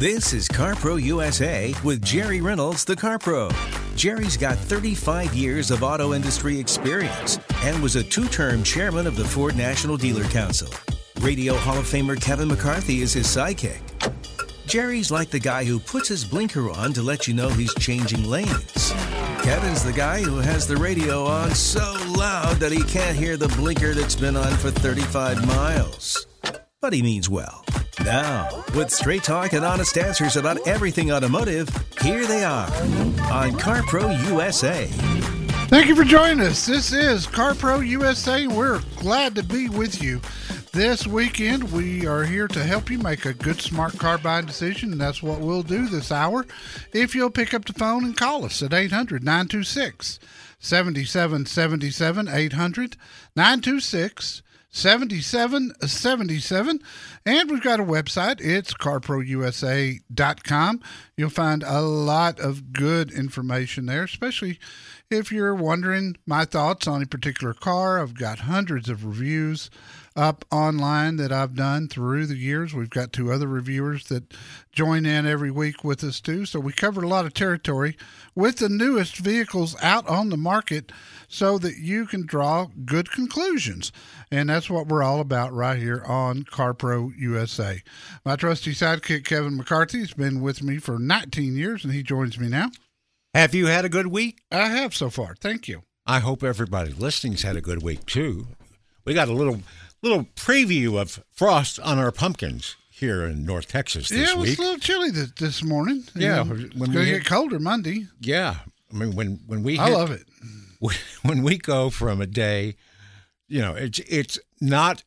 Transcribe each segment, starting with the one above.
This is CarPro USA with Jerry Reynolds, the CarPro. Jerry's got 35 years of auto industry experience and was a two term chairman of the Ford National Dealer Council. Radio Hall of Famer Kevin McCarthy is his sidekick. Jerry's like the guy who puts his blinker on to let you know he's changing lanes. Kevin's the guy who has the radio on so loud that he can't hear the blinker that's been on for 35 miles. But he means well. Now, with straight talk and honest answers about everything automotive, here they are on CarPro USA. Thank you for joining us. This is CarPro USA, we're glad to be with you. This weekend, we are here to help you make a good, smart car buying decision, and that's what we'll do this hour. If you'll pick up the phone and call us at 800 926 7777, 800 926 7777 and we've got a website. It's carprousa.com you'll find a lot of good information there especially if you're wondering my thoughts on a particular car. I've got hundreds of reviews up online that I've done through the years. We've got two other reviewers that join in every week with us too. So we covered a lot of territory with the newest vehicles out on the market so that you can draw good conclusions. And that's what we're all about right here on CarPro USA. My trusty sidekick, Kevin McCarthy, has been with me for 19 years and he joins me now. Have you had a good week? I have so far. Thank you. I hope everybody listening's had a good week too. We got a little little preview of frost on our pumpkins here in North Texas this yeah, it was week. a little chilly this, this morning. Yeah, And when it's we going to get colder Monday. Yeah, I mean when when we I hit- love it. when we go from a day, you know, it's it's not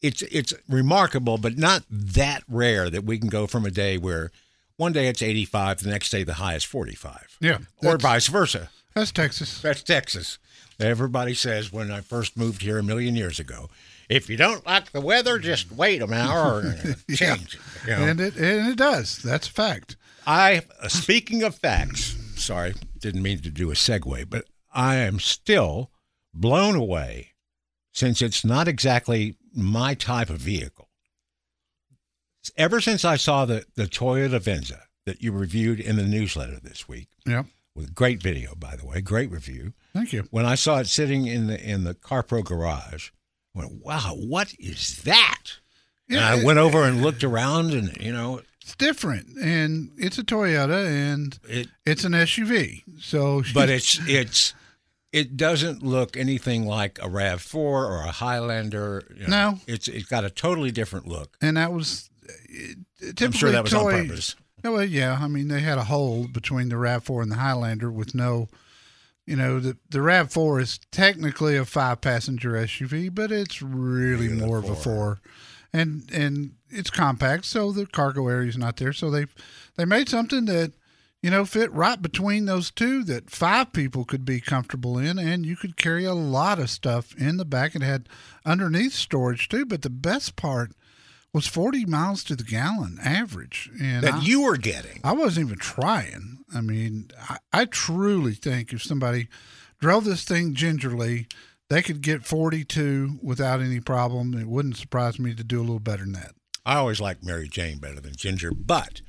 it's it's remarkable, but not that rare that we can go from a day where one day it's 85, the next day the high is 45. Yeah, Or vice versa. That's Texas. That's Texas. Everybody says when I first moved here a million years ago, if you don't like the weather, just wait an hour and change it. You know? And it and it does. That's a fact. I, uh, speaking of facts, sorry, didn't mean to do a segue, but I am still blown away since it's not exactly my type of vehicle. Ever since I saw the, the Toyota Venza that you reviewed in the newsletter this week, Yep. with great video, by the way, great review. Thank you. When I saw it sitting in the in the CarPro garage, went, "Wow, what is that?" and I went over and looked around, and you know, It's different, and it's a Toyota, and it it's an SUV. So, but it's it's it doesn't look anything like a RAV4 or a Highlander. you know. No. it's it's got a totally different look. and that was. I'm sure that was on purpose. No, well, yeah. I mean, they had a hole between the RAV4 and the Highlander with no. You know, the the RAV4 is technically a five passenger SUV, but it's really more of a four. four, and and it's compact, so the cargo area is not there. So they they made something that you know fit right between those two that five people could be comfortable in, and you could carry a lot of stuff in the back. It had underneath storage too, but the best part was 40 miles to the gallon average, and That I- you were getting. I wasn't even trying. I mean, I, I truly think if somebody drove this thing gingerly, they could get 42 without any problem. It wouldn't surprise me to do a little better than that. I always liked Mary Jane better than Ginger, but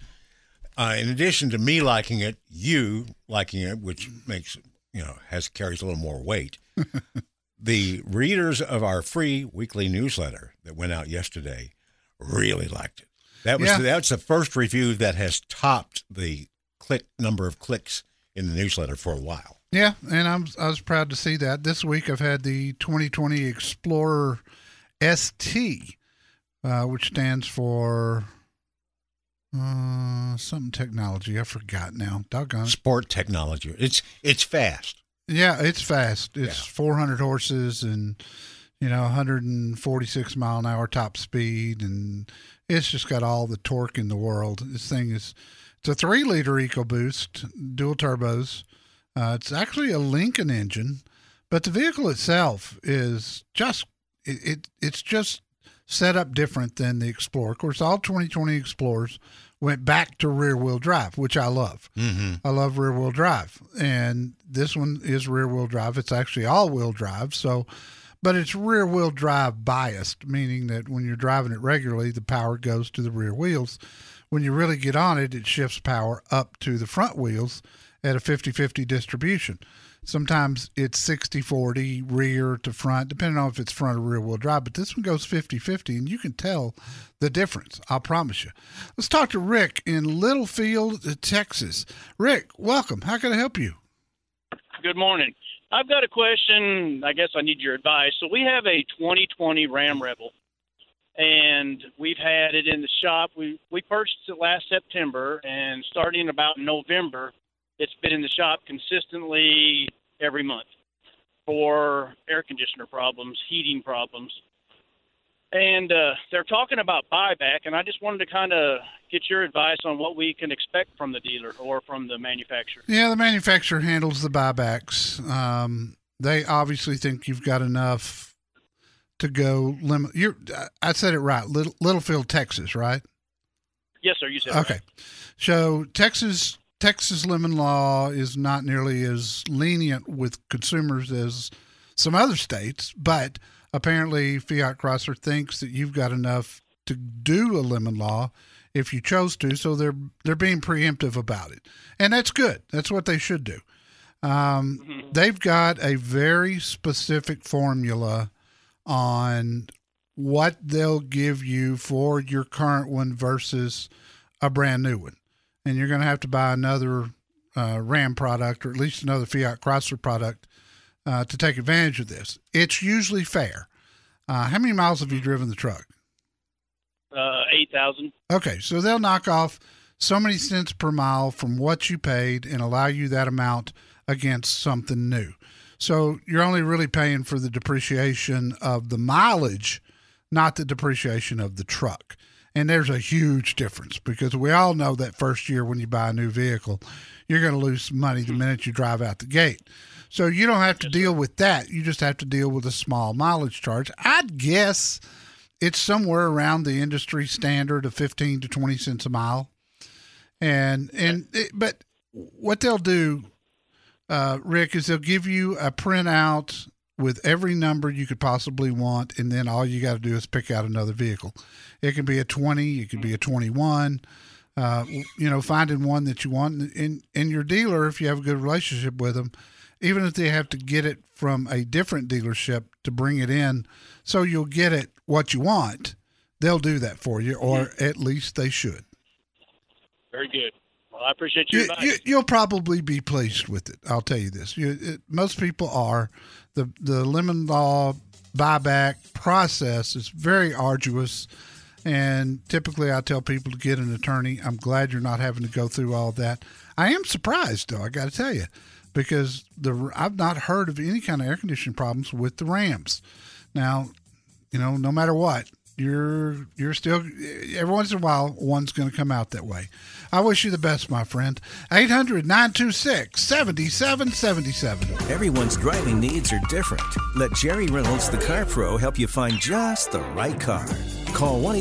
uh, in addition to me liking it, you liking it, which makes you know has carries a little more weight. the readers of our free weekly newsletter that went out yesterday really liked it. That was Yeah. that's the first review that has topped the click number of clicks in the newsletter for a while. Yeah, and I'm I was proud to see that. This week I've had the 2020 Explorer ST, uh, which stands for uh, something technology. I forgot now. Doggone it. Sport technology. It's it's fast. Yeah, it's fast. It's Yeah. 400 horses and you know 146 mile an hour top speed, and it's just got all the torque in the world. This thing is it's a three liter EcoBoost, dual turbos. Uh, it's actually a Lincoln engine, but the vehicle itself is just it, it it's just set up different than the Explorer. Of course, all 2020 Explorers went back to rear wheel drive, which I love. Mm-hmm. I love rear wheel drive, and this one is rear wheel drive. It's actually all wheel drive, so but it's rear wheel drive biased, meaning that when you're driving it regularly, the power goes to the rear wheels. When you really get on it, it shifts power up to the front wheels at a 50-50 distribution. Sometimes it's 60-40 rear to front, depending on if it's front or rear wheel drive. But this one goes 50-50, and you can tell the difference. I'll promise you. Let's talk to Rick in Littlefield, Texas. Rick, welcome. How can I help you? Good morning. I've got a question. I guess I need your advice. So we have a 2020 Ram Rebel, and we've had it in the shop. We we purchased it last September, and starting about November, it's been in the shop consistently every month for air conditioner problems, heating problems. And uh, they're talking about buyback, and I just wanted to kind of get your advice on what we can expect from the dealer or from the manufacturer. Yeah, the manufacturer handles the buybacks. Um, they obviously think you've got enough to go limit. You're, I said it right. Little, Littlefield, Texas, right? Yes, sir. You said Okay. right. So Texas Texas lemon law is not nearly as lenient with consumers as some other states, but apparently Fiat Chrysler thinks that you've got enough to do a lemon law if you chose to. So they're they're being preemptive about it, and that's good. That's what they should do. Um, They've got a very specific formula on what they'll give you for your current one versus a brand new one. And you're going to have to buy another uh, Ram product or at least another Fiat Chrysler product uh, to take advantage of this. It's usually fair. Uh, how many miles have you driven the truck? Uh, eight thousand. Okay, so they'll knock off so many cents per mile from what you paid and allow you that amount against something new. So you're only really paying for the depreciation of the mileage, not the depreciation of the truck. And there's a huge difference because we all know that first year when you buy a new vehicle, you're going to lose some money the hmm. minute you drive out the gate. So you don't have to deal with that. You just have to deal with a small mileage charge. I'd guess it's somewhere around the industry standard of 15 to 20 cents a mile. And and it, but what they'll do uh, Rick is they'll give you a printout with every number you could possibly want and then all you got to do is pick out another vehicle. It can be a 20, it could be a 21. Uh, you know, finding one that you want in and your dealer if you have a good relationship with them even if they have to get it from a different dealership to bring it in so you'll get it what you want they'll do that for you or at least they should Very good. Well, I appreciate your you, you, you'll probably be pleased with it i'll tell you this. You, it, most people are. The the lemon law buyback process is very arduous and typically i tell people to get an attorney. I'm glad you're not having to go through all that. I am surprised though i got to tell you because the i've not heard of any kind of air conditioning problems with the rams. Now you know no matter what you're you're still every once in a while one's going to come out that way i wish you the best my friend 800-926-7777 Everyone's driving needs are different. Let Jerry Reynolds, the car pro, help you find just the right car. Call 1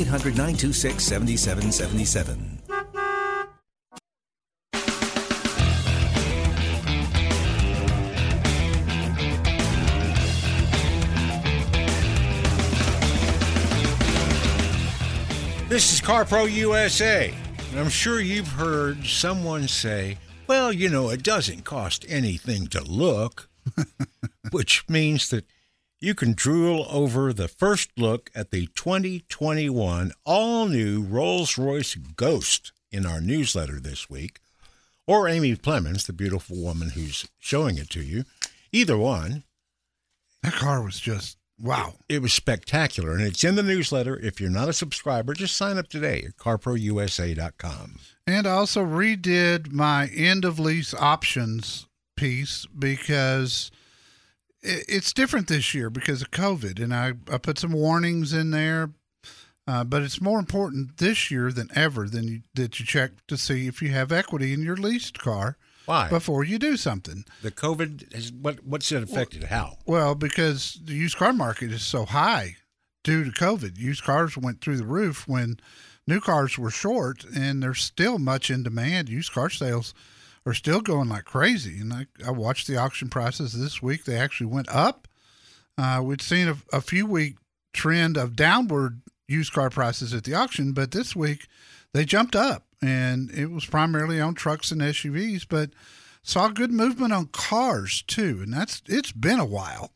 CarPro USA, and I'm sure you've heard someone say, well, you know, it doesn't cost anything to look, which means that you can drool over the first look at the 2021 all new Rolls Royce Ghost in our newsletter this week, or Amy Plemons, the beautiful woman who's showing it to you. Either one. That car was just wow. It, it was spectacular, and it's in the newsletter. If you're not a subscriber, just sign up today at carprousa.com. And I also redid my end of lease options piece because it's different this year because of COVID, and I, I put some warnings in there. Uh, but it's more important this year than ever than you, that you check to see if you have equity in your leased car. Why? Before you do something. The COVID has what? What's it affected? Well, How? Well, because the used car market is so high due to COVID. Used cars went through the roof when new cars were short, and there's still much in demand. Used car sales are still going like crazy. And I, I watched the auction prices this week; they actually went up. Uh, we'd seen a, a few week trend of downward used car prices at the auction, but this week they jumped up, and it was primarily on trucks and SUVs, but saw good movement on cars too, and that's it's been a while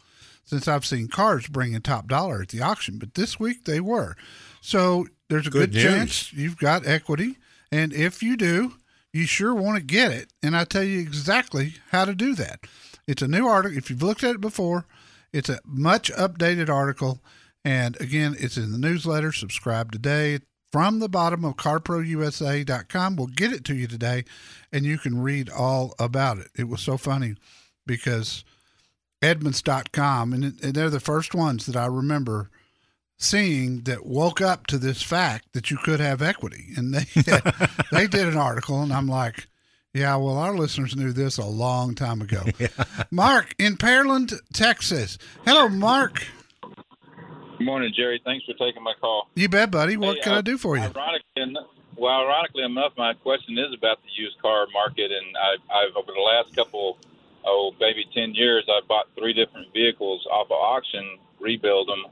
since I've seen cars bringing top dollar at the auction, but this week they were. So there's a good, good chance you've got equity, and if you do, you sure want to get it. And I tell you exactly how to do that. It's a new article. If you've looked at it before, it's a much updated article. And again, it's in the newsletter. Subscribe today from the bottom of carprousa.com. We'll get it to you today, and you can read all about it. It was so funny because Edmunds.com, and, and they're the first ones that I remember seeing that woke up to this fact that you could have equity. And they they did an article, and I'm like, yeah, well, our listeners knew this a long time ago. Yeah. Mark in Pearland, Texas. Hello, Mark. Good morning, Jerry. Thanks for taking my call. You bet, buddy. What hey, can uh, I do for you? Ironically, well, ironically enough, my question is about the used car market, and I, I've over the last couple, oh, maybe ten years, I've bought three different vehicles off of auction, rebuild them,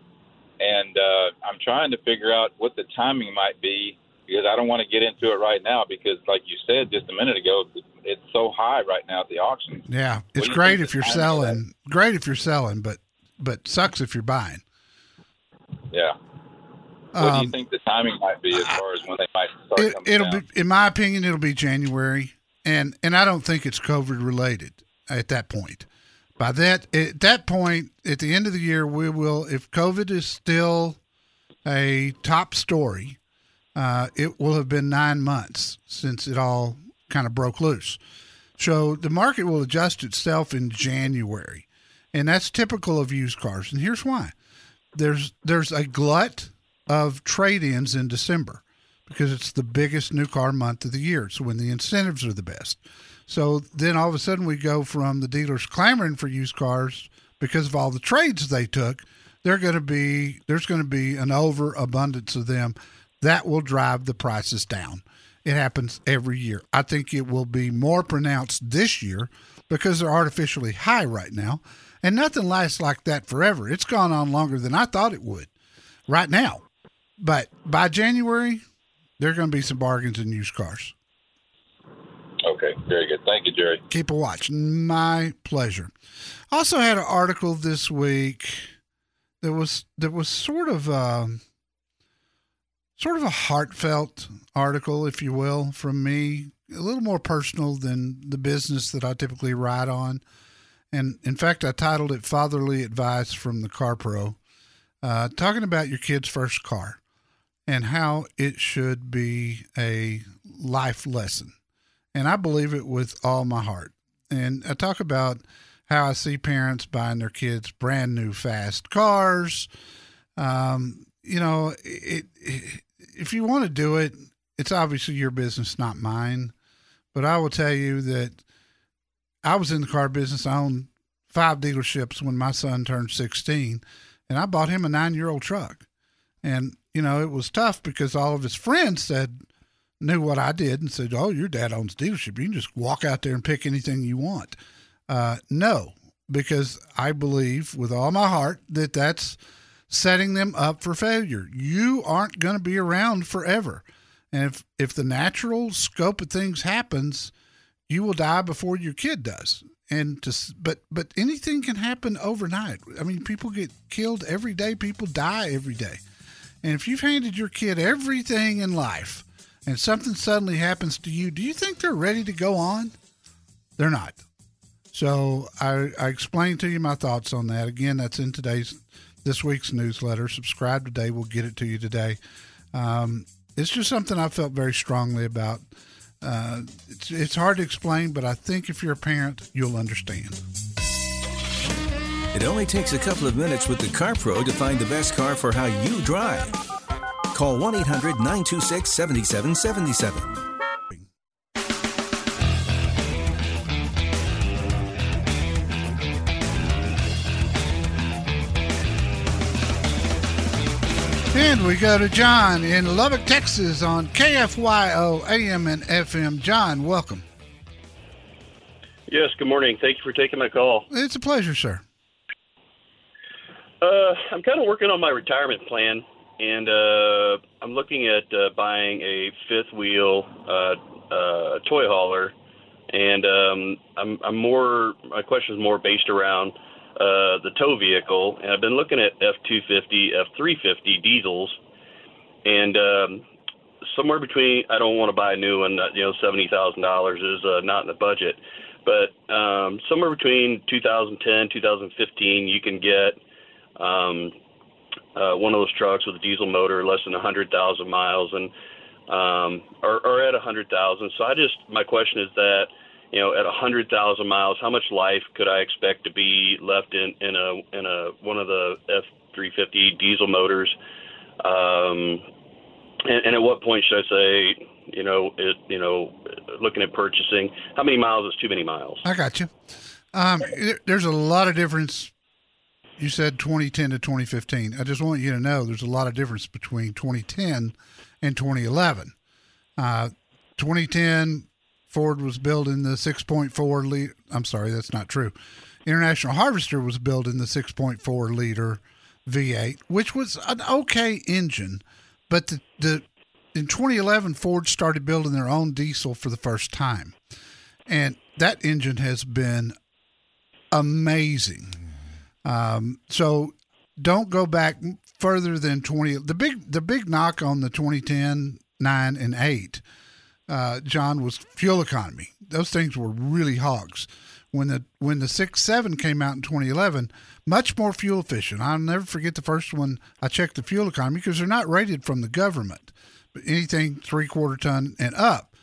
and uh, I'm trying to figure out what the timing might be because I don't want to get into it right now because, like you said just a minute ago, it's so high right now at the auction. Yeah, it's great if you're selling. Great if you're selling, but but sucks if you're buying. Yeah. What um, do you um, think the timing might be as far as when they might start it, down? be, in my opinion, it'll be January, and and I don't think it's COVID related at that point by that at that point at the end of the year we will if covid is still a top story uh, it will have been nine months since it all kind of broke loose so the market will adjust itself in january and that's typical of used cars and here's why there's there's a glut of trade-ins in december because it's the biggest new car month of the year so when the incentives are the best so then all of a sudden we go from the dealers clamoring for used cars because of all the trades they took. They're going to be there's going to be an overabundance of them that will drive the prices down. It happens every year. I think it will be more pronounced this year because they're artificially high right now, and nothing lasts like that forever. It's gone on longer than I thought it would right now. But by January, there are going to be some bargains in used cars. Okay, very good. Thank you, Jerry. Keep a watch. My pleasure. Also had an article this week that was that was sort of a, um, sort of a heartfelt article, if you will, from me. A little more personal than the business that I typically write on. And in fact, I titled it Fatherly Advice from the Car Pro, uh, talking about your kid's first car and how it should be a life lesson and I believe it with all my heart. And I talk about how I see parents buying their kids brand new fast cars. Um, you know, it, it, if you want to do it, it's obviously your business, not mine. But I will tell you that I was in the car business. I owned five dealerships when my son turned 16, and I bought him a nine year old truck. And, you know, it was tough because all of his friends said, knew what I did and said, "Oh, your dad owns dealership. You can just walk out there and pick anything you want." Uh, no, because I believe with all my heart that that's setting them up for failure. You aren't going to be around forever, and if if the natural scope of things happens, you will die before your kid does. And to, but but anything can happen overnight. I mean, people get killed every day. People die every day. And if you've handed your kid everything in life, and something suddenly happens to you, do you think they're ready to go on? They're not. So I, I explained to you my thoughts on that. Again, that's in today's this week's newsletter. Subscribe today. We'll get it to you today. Um, it's just something I felt very strongly about. Uh, it's, it's hard to explain, but I think if you're a parent, you'll understand. It only takes a couple of minutes with the Car Pro to find the best car for how you drive. Call 1 800 926 7777. And we go to John in Lubbock, Texas on KFYO AM and FM. John, welcome. Yes, good morning. Thank you for taking my call. It's a pleasure, sir. Uh, I'm kind of working on my retirement plan, and uh, I'm looking at uh, buying a fifth wheel uh, uh, toy hauler. And um, I'm, I'm more. My question is more based around uh, the tow vehicle, and I've been looking at F250, F350 diesels, and um, somewhere between. I don't want to buy a new one. You know, seventy thousand dollars is uh, not in the budget, but um, somewhere between 2010, 2015, you can get um, uh, one of those trucks with a diesel motor, less than 100,000 miles, and um, or, or at 100,000. So I just my question is that you know, at 100,000 miles, how much life could I expect to be left in, in a in a one of the F350 diesel motors? Um, and, and at what point should I say, you know, it, you know, looking at purchasing, how many miles is too many miles? I got you. Um, there's a lot of difference. You said 2010 to 2015. I just want you to know there's a lot of difference between 2010 and 2011. Uh, 2010 Ford was building the 6.4 liter. I'm sorry, that's not true. International Harvester was building the 6.4 liter V8, which was an okay engine, but the, the in 2011 Ford started building their own diesel for the first time, and that engine has been amazing. Um, so don't go back further than 20. The big the big knock on the 2010 nine and eight uh, John, was fuel economy. Those things were really hogs. When the when the six seven came out in 2011, much more fuel efficient. I'll never forget the first one. I checked the fuel economy because they're not rated from the government, but anything three quarter ton and up.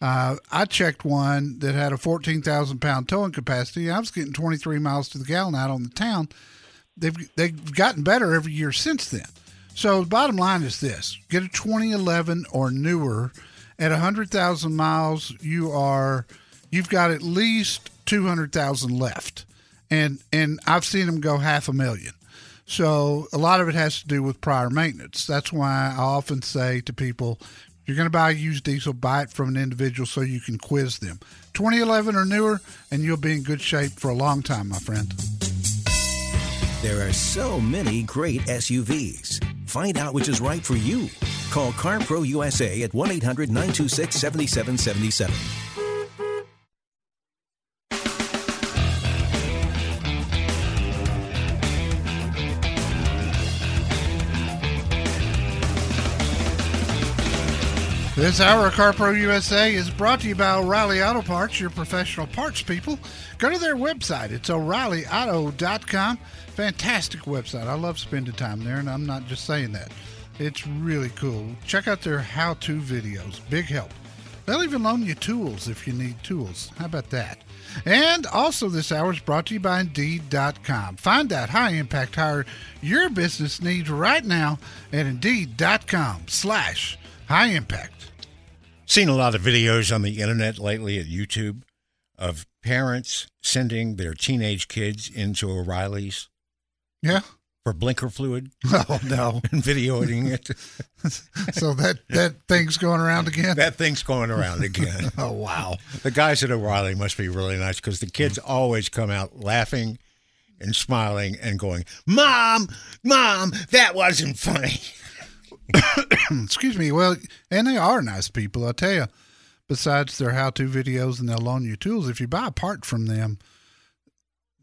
Uh, I checked one that had a 14,000 pound towing capacity. I was getting 23 miles to the gallon out on the town. They've they've gotten better every year since then. So the bottom line is this: get a 2011 or newer at 100,000 miles, you are you've got at least 200,000 left. And and I've seen them go half a million. So a lot of it has to do with prior maintenance. That's why I often say to people, you're going to buy a used diesel, buy it from an individual so you can quiz them. 2011 or newer, and you'll be in good shape for a long time, my friend. There are so many great SUVs. Find out which is right for you. Call CarPro USA at 1 800 926 7777. This hour of CarPro USA is brought to you by O'Reilly Auto Parts, your professional parts people. Go to their website. It's o'ReillyAuto.com. Fantastic website. I love spending time there, and I'm not just saying that. It's really cool. Check out their how to videos. Big help. They'll even loan you tools if you need tools. How about that? And also, this hour is brought to you by Indeed.com. Find out high impact hire your business needs right now at Indeed.com slash high impact seen a lot of videos on the internet lately at YouTube of parents sending their teenage kids into O'Reilly's. Yeah. For blinker fluid. Oh no. and videoing it. so that that thing's going around again. That thing's going around again. oh wow. The guys at O'Reilly must be really nice because the kids mm. always come out laughing and smiling and going, "Mom, mom, that wasn't funny." Excuse me. Well, and they are nice people, I'll tell you. besides their how-to videos and they'll loan you tools. If you buy a part from them,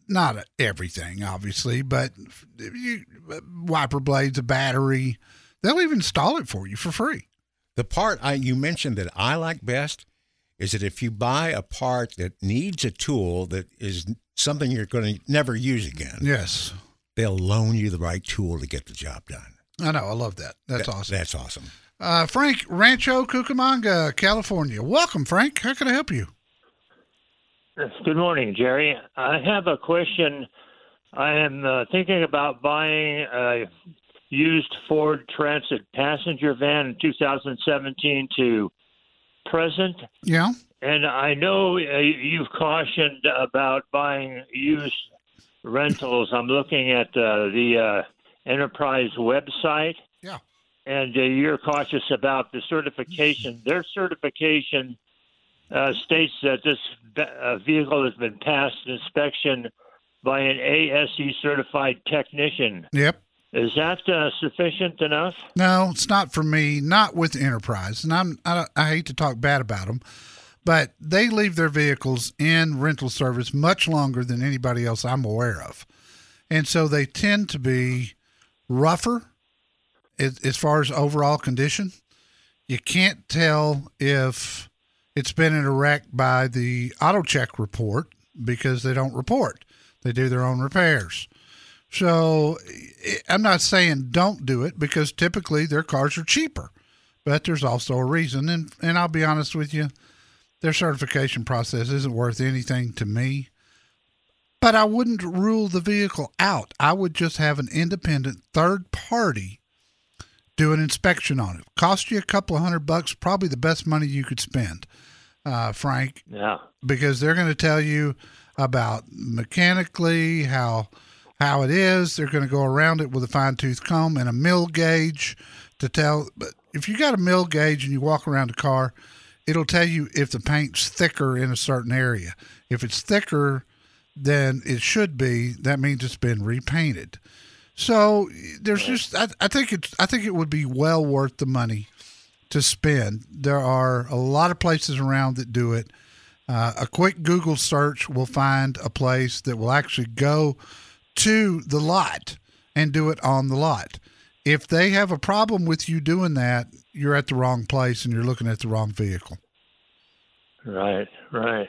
not everything, obviously, but you, wiper blades, a battery, they'll even install it for you for free. The part I you mentioned that I like best is that if you buy a part that needs a tool that is something you're going to never use again, Yes, they'll loan you the right tool to get the job done. I know. I love that. That's That- awesome. That's awesome. Uh, Frank Rancho Cucamonga, California. Welcome, Frank. How can I help you? Good morning, Jerry. I have a question. I am uh, thinking about buying a used Ford Transit passenger van in 2017 to present. Yeah. And I know uh, you've cautioned about buying used rentals. I'm looking at uh, the uh, Enterprise website. Yeah. And uh, you're cautious about the certification. Their certification uh, states that this uh, vehicle has been passed inspection by an ASE certified technician. Yep. Is that uh, sufficient enough? No, it's not for me. Not with Enterprise, and I'm I, I hate to talk bad about them, but they leave their vehicles in rental service much longer than anybody else I'm aware of, and so they tend to be rougher as, as far as overall condition. You can't tell if it's been in a wreck by the AutoCheck report because they don't report. They do their own repairs. So I- I'm not saying don't do it because typically their cars are cheaper, but there's also a reason. And and I'll be honest with you, their certification process isn't worth anything to me. But I wouldn't rule the vehicle out. I would just have an independent third party do an inspection on it. Cost you a couple of hundred bucks, probably the best money you could spend, uh, Frank Yeah. because they're going to tell you about mechanically how how it is. They're going to go around it with a fine tooth comb and a mil gauge to tell. But if you got a mil gauge and you walk around the car, it'll tell you if the paint's thicker in a certain area. If it's thicker than it should be, that means it's been repainted. So there's just I, I think it's I think it would be well worth the money to spend. There are a lot of places around that do it. Uh, a quick Google search will find a place that will actually go to the lot and do it on the lot. If they have a problem with you doing that, you're at the wrong place and you're looking at the wrong vehicle. Right, right.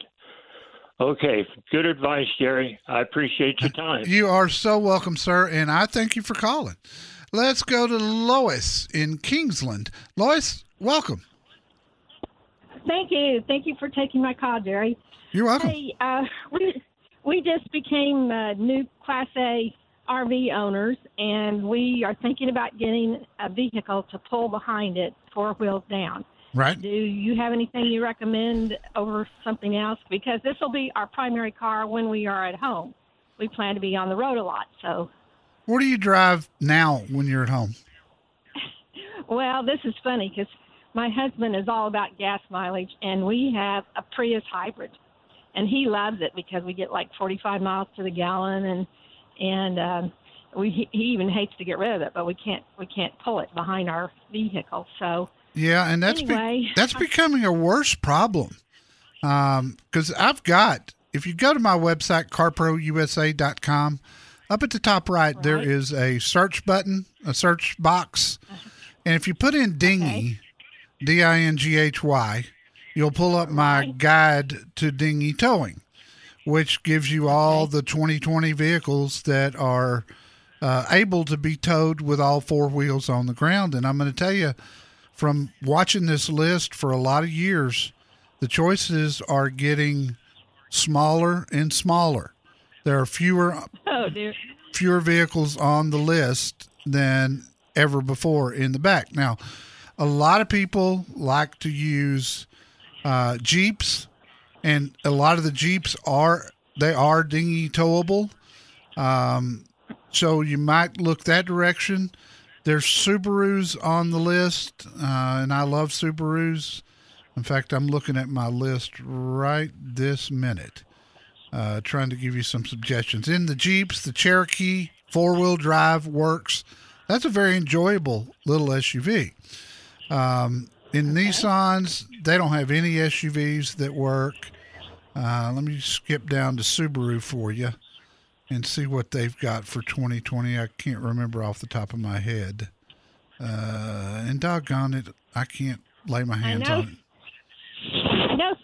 Okay, good advice, Jerry. I appreciate your time. You are so welcome, sir, and I thank you for calling. Let's go to Lois in Kingsland. Lois, welcome. Thank you. Thank you for taking my call, Jerry. You're welcome. Hey, uh, we we just became uh, new Class A RV owners, and we are thinking about getting a vehicle to pull behind it, four wheels down. Right. Do you have anything you recommend over something else? Because this will be our primary car when we are at home. We plan to be on the road a lot, so What do you drive now when you're at home? Well, this is funny because my husband is all about gas mileage, and we have a Prius hybrid, and he loves it because we get like 45 miles to the gallon, and and um, we he even hates to get rid of it, but we can't we can't pull it behind our vehicle. So Yeah, and that's be- Anyway. that's becoming a worse problem. Because I've got, if you go to my website, carprousa.com, up at the top right, there is a search button, a search box. And if you put in dinghy, D I N G H Y, you'll pull up my guide to dinghy towing, which gives you all the 2020 vehicles that are uh, able to be towed with all four wheels on the ground. And I'm going to tell you, from watching this list for a lot of years, the choices are getting smaller and smaller. There are fewer fewer vehicles on the list than ever before in the back. Now, a lot of people like to use uh, Jeeps, and a lot of the Jeeps are they are dinghy towable. Um, so you might look that direction. There's Subarus on the list, uh, and I love Subarus. In fact, I'm looking at my list right this minute, uh, trying to give you some suggestions. In the Jeeps, the Cherokee four wheel drive works. That's a very enjoyable little SUV. Um, in Nissans, they don't have any SUVs that work. Uh, let me skip down to Subaru for you and see what they've got for 2020. I can't remember off the top of my head. Uh, and doggone it, I can't lay my hands on it.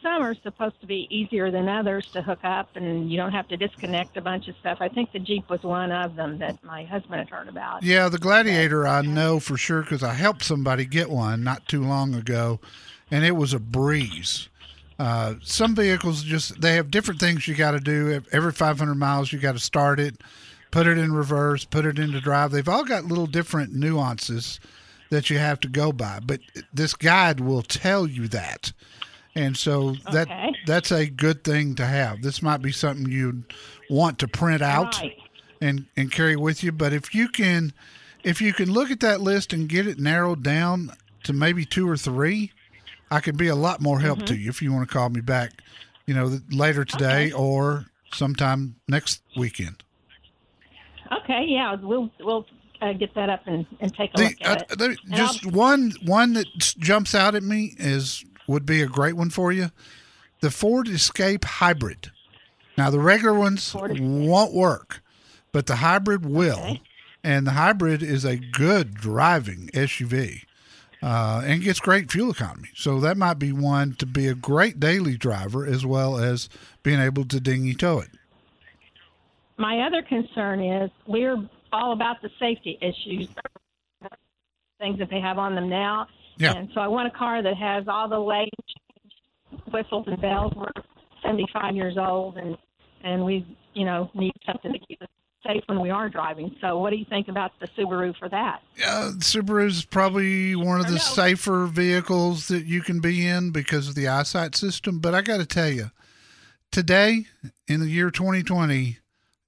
Some are supposed to be easier than others to hook up, and you don't have to disconnect a bunch of stuff. I think the Jeep was one of them that my husband had heard about. Yeah, the Gladiator I know for sure because I helped somebody get one not too long ago, and it was a breeze. Uh, some vehicles just they have different things you got to do. Every 500 miles, you got to start it, put it in reverse, put it into drive. They've all got little different nuances that you have to go by, but this guide will tell you that. And so that Okay. that's a good thing to have. This might be something you'd want to print out Right. and and carry with you. But if you can, if you can look at that list and get it narrowed down to maybe two or three, I could be a lot more help Mm-hmm. to you if you want to call me back, you know, later today or sometime next weekend. Okay, yeah, we'll we'll uh, get that up and, and take a The, look at uh, it. just I'll- one one that jumps out at me is would be a great one for you, the Ford Escape Hybrid. Now the regular ones Ford won't work, but the hybrid will, Okay. and the hybrid is a good driving SUV. Uh, and gets great fuel economy. So that might be one to be a great daily driver as well as being able to dinghy tow it. my other concern is we're all about the safety issues, things that they have on them now. Yeah. And so I want a car that has all the lane whistles and bells. We're 75 years old, and and we, you know, need something to keep us safe when we are driving. So what do you think about the Subaru for that? Uh, Subaru is probably one of the no. safer vehicles that you can be in because of the eyesight system. But I got to tell you, today in the year 2020,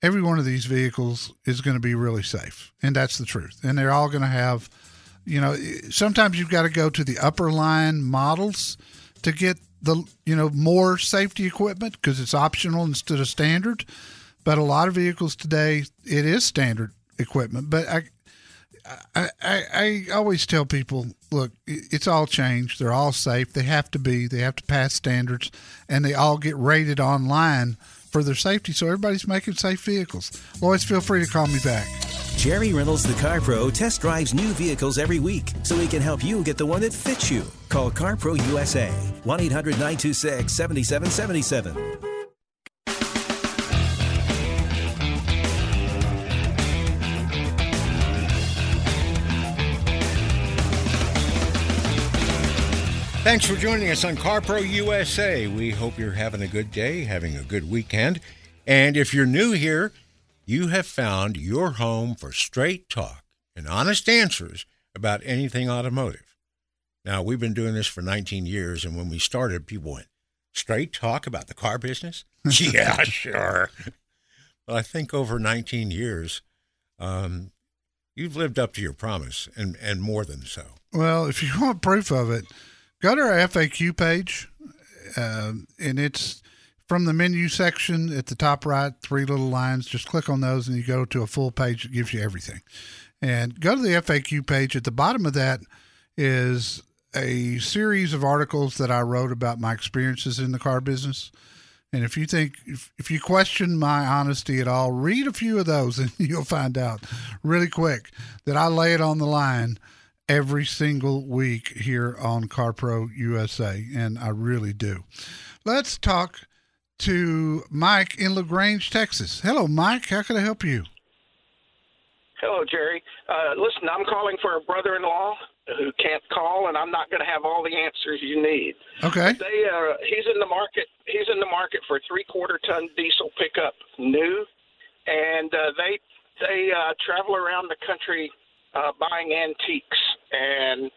every one of these vehicles is going to be really safe, and that's the truth. And they're all going to have, you know, sometimes you've got to go to the upper line models to get the you know more safety equipment because it's optional instead of standard. But a lot of vehicles today, it is standard equipment. But I, I, I, always tell people, look, it's all changed. They're all safe. They have to be. They have to pass standards, and they all get rated online for their safety. So everybody's making safe vehicles. Always feel free to call me back. Jerry Reynolds, the Car Pro, test drives new vehicles every week so he can help you get the one that fits you. Call Car Pro USA, 1 800 926 7777. Thanks for joining us on CarPro USA. We hope you're having a good day, having a good weekend. And if you're new here, you have found your home for straight talk and honest answers about anything automotive. Now, we've been doing this for 19 years, and when we started, people went, Straight talk about the car business? yeah, sure. But I think over 19 years, um, you've lived up to your promise and, and more than so. Well, if you want proof of it, go to our FAQ page, um, and it's from the menu section at the top right, three little lines. Just click on those, and you go to a full page that gives you everything. And go to the FAQ page. At the bottom of that is a series of articles that I wrote about my experiences in the car business. And if you think, if, if you question my honesty at all, read a few of those and you'll find out really quick that I lay it on the line every single week here on CarPro USA. And I really do. Let's talk to Mike in LaGrange, Texas. Hello, Mike. How can I help you? Hello, Jerry. Uh, listen, I'm calling for a brother-in-law who can't call, and I'm not going to have all the answers you need. Okay. They, uh, he's in the market. He's in the market for a three-quarter ton diesel pickup, new, and uh, they they uh, travel around the country uh, buying antiques, and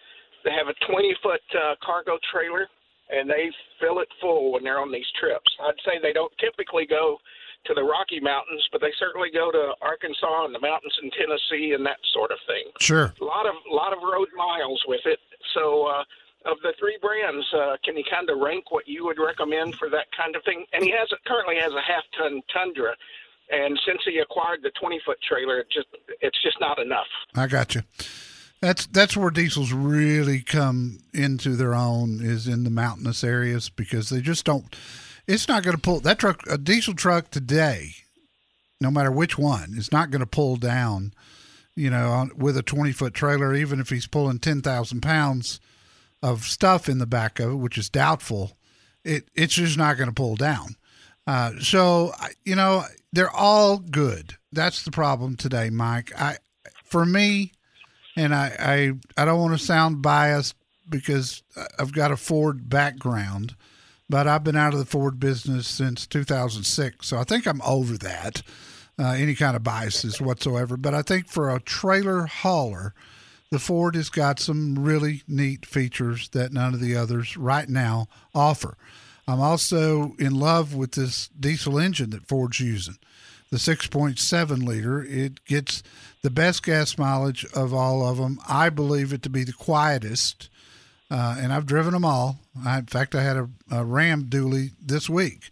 they have a 20-foot uh, cargo trailer, and they fill it full when they're on these trips. I'd say they don't typically go to the Rocky Mountains, but they certainly go to Arkansas and the mountains in Tennessee and that sort of thing. Sure. A lot of lot of road miles with it. So, uh, of the three brands, uh, can you kind of rank what you would recommend for that kind of thing? And he has currently has a half ton Tundra, and since he acquired the 20 foot trailer, it just it's just not enough. I got you. That's that's where diesels really come into their own is in the mountainous areas because they just don't. It's not going to pull that truck. A diesel truck today, no matter which one, is not going to pull down. You know, on, with a twenty foot trailer, even if he's pulling ten thousand pounds of stuff in the back of it, which is doubtful, it it's just not going to pull down. Uh, so you know, they're all good. That's the problem today, Mike. I, for me, and I, I, I don't want to sound biased because I've got a Ford background, but I've been out of the Ford business since 2006. So I think I'm over that, uh, any kind of biases whatsoever. But I think for a trailer hauler, the Ford has got some really neat features that none of the others right now offer. I'm also in love with this diesel engine that Ford's using the 6.7 liter. It gets the best gas mileage of all of them. I believe it to be the quietest, uh, and I've driven them all. I, in fact, I had a, a Ram dually this week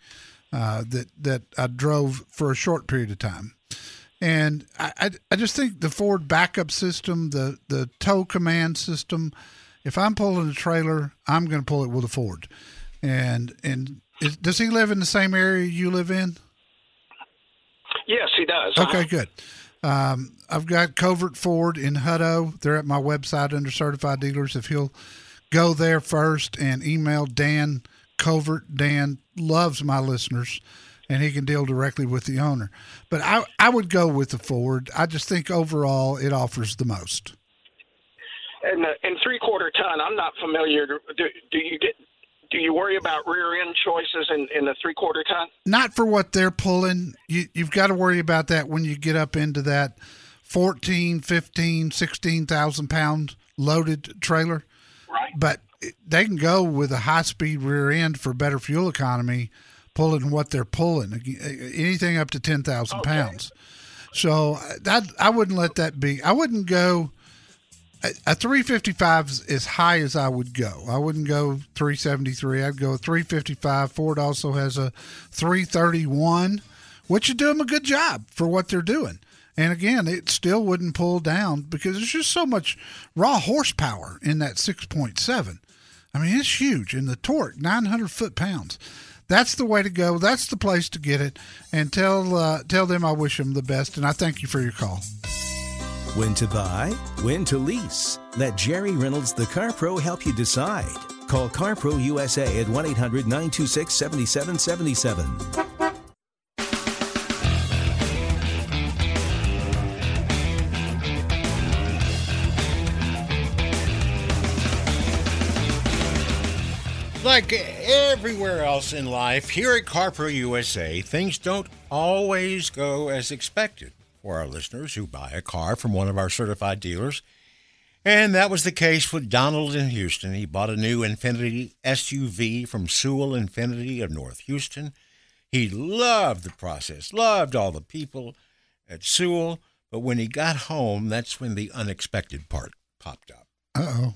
uh, that that I drove for a short period of time. And I, I, I just think the Ford backup system, the, the tow command system, if I'm pulling a trailer, I'm going to pull it with a Ford. And and is, does he live in the same area you live in? Yes, he does. Okay, good. Um, I've got Covert Ford in Hutto. They're at my website under certified dealers. If he'll go there first and email Dan Covert, Dan loves my listeners and he can deal directly with the owner. But I, I would go with the Ford. I just think overall it offers the most. And uh, and three quarter ton. I'm not familiar. Do, do you get? Do you worry about rear end choices in in the three quarter ton? Not for what they're pulling. You, you've got to worry about that when you get up into that 14, 15, 16,000 pound loaded trailer. Right. But they can go with a high speed rear end for better fuel economy, pulling what they're pulling, anything up to 10,000 pounds. So uh, that I wouldn't let that be. I wouldn't go. A, a 355 is as high as I would go. I wouldn't go 373. I'd go 355. Ford also has a 331, which would do them a good job for what they're doing. And again, it still wouldn't pull down because there's just so much raw horsepower in that 6.7. I mean, it's huge. And the torque, 900 foot pounds. That's the way to go. That's the place to get it. And tell uh, tell them I wish them the best. And I thank you for your call. When to buy, when to lease. Let Jerry Reynolds, the Car Pro, help you decide. Call CarPro USA at 1 800 926 7777. Like everywhere else in life, here at CarPro USA, things don't always go as expected for our listeners who buy a car from one of our certified dealers. And that was the case with Donald in Houston. He bought a new Infiniti SUV from Sewell Infiniti of North Houston. He loved the process, loved all the people at Sewell. But when he got home, that's when the unexpected part popped up. Uh oh.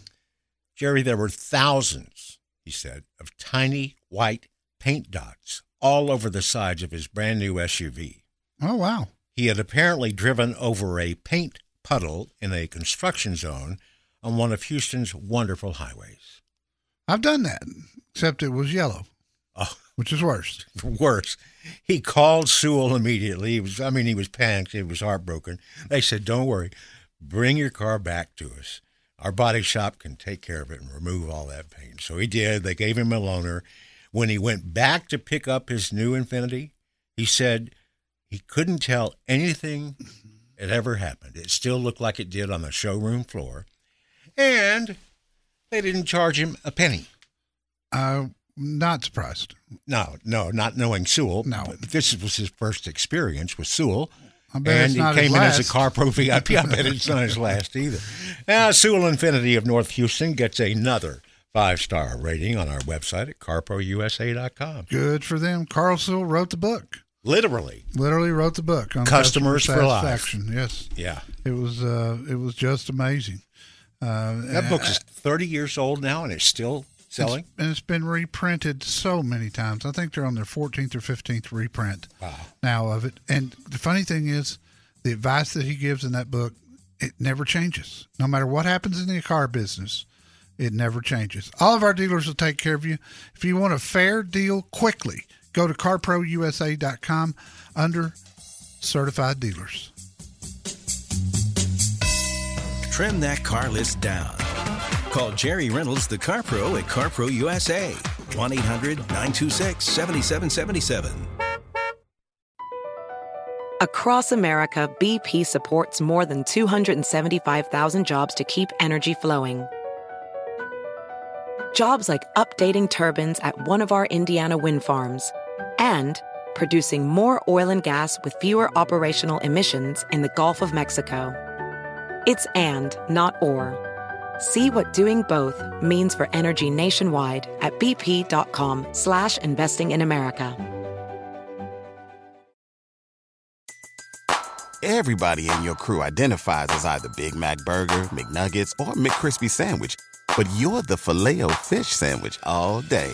Jerry, there were thousands, he said, of tiny white paint dots all over the sides of his brand new SUV. Oh, wow. He had apparently driven over a paint puddle in a construction zone on one of Houston's wonderful highways. I've done that, except it was yellow, Oh, which is worse. worse. He called Sewell immediately. He was, I mean, he was panicked. He was heartbroken. They said, "Don't worry, bring your car back to us. Our body shop can take care of it and remove all that paint." So he did. They gave him a loaner. When he went back to pick up his new Infiniti, he said he couldn't tell anything mm-hmm. had ever happened. It still looked like it did on the showroom floor, and they didn't charge him a penny. I'm not surprised. No, no, not knowing Sewell. No. but this was his first experience with Sewell. I bet and it's not he his came in as a last. car pro VIP. I bet it's not his last either. Now, Sewell Infiniti of North Houston gets another five star rating on our website at carprousa.com. Good for them. Carl Sewell wrote the book. Literally. Literally wrote the book on Customers customer for life. satisfaction. Yes, Yeah. it was. Uh, it was just amazing. Uh, That book is 30 years old now and it's still selling. and it's been reprinted so many times. I think they're on their 14th or 15th reprint Wow. now of it. And the funny thing is, the advice that he gives in that book it never changes. No matter what happens in the car business, it never changes. All of our dealers will take care of you. If you want a fair deal quickly, go to carprousa.com under certified dealers. Trim that car list down. Call Jerry Reynolds, the Car Pro at CarPro USA. 1 800 926 7777. Across America, BP supports more than 275,000 jobs to keep energy flowing. Jobs like updating turbines at one of our Indiana wind farms and producing more oil and gas with fewer operational emissions in the Gulf of Mexico. It's and, not or. See what doing both means for energy nationwide at bp.com slash investing in America. Everybody in your crew identifies as either Big Mac Burger, McNuggets, or McCrispy Sandwich. But you're the Filet-O-Fish Sandwich all day.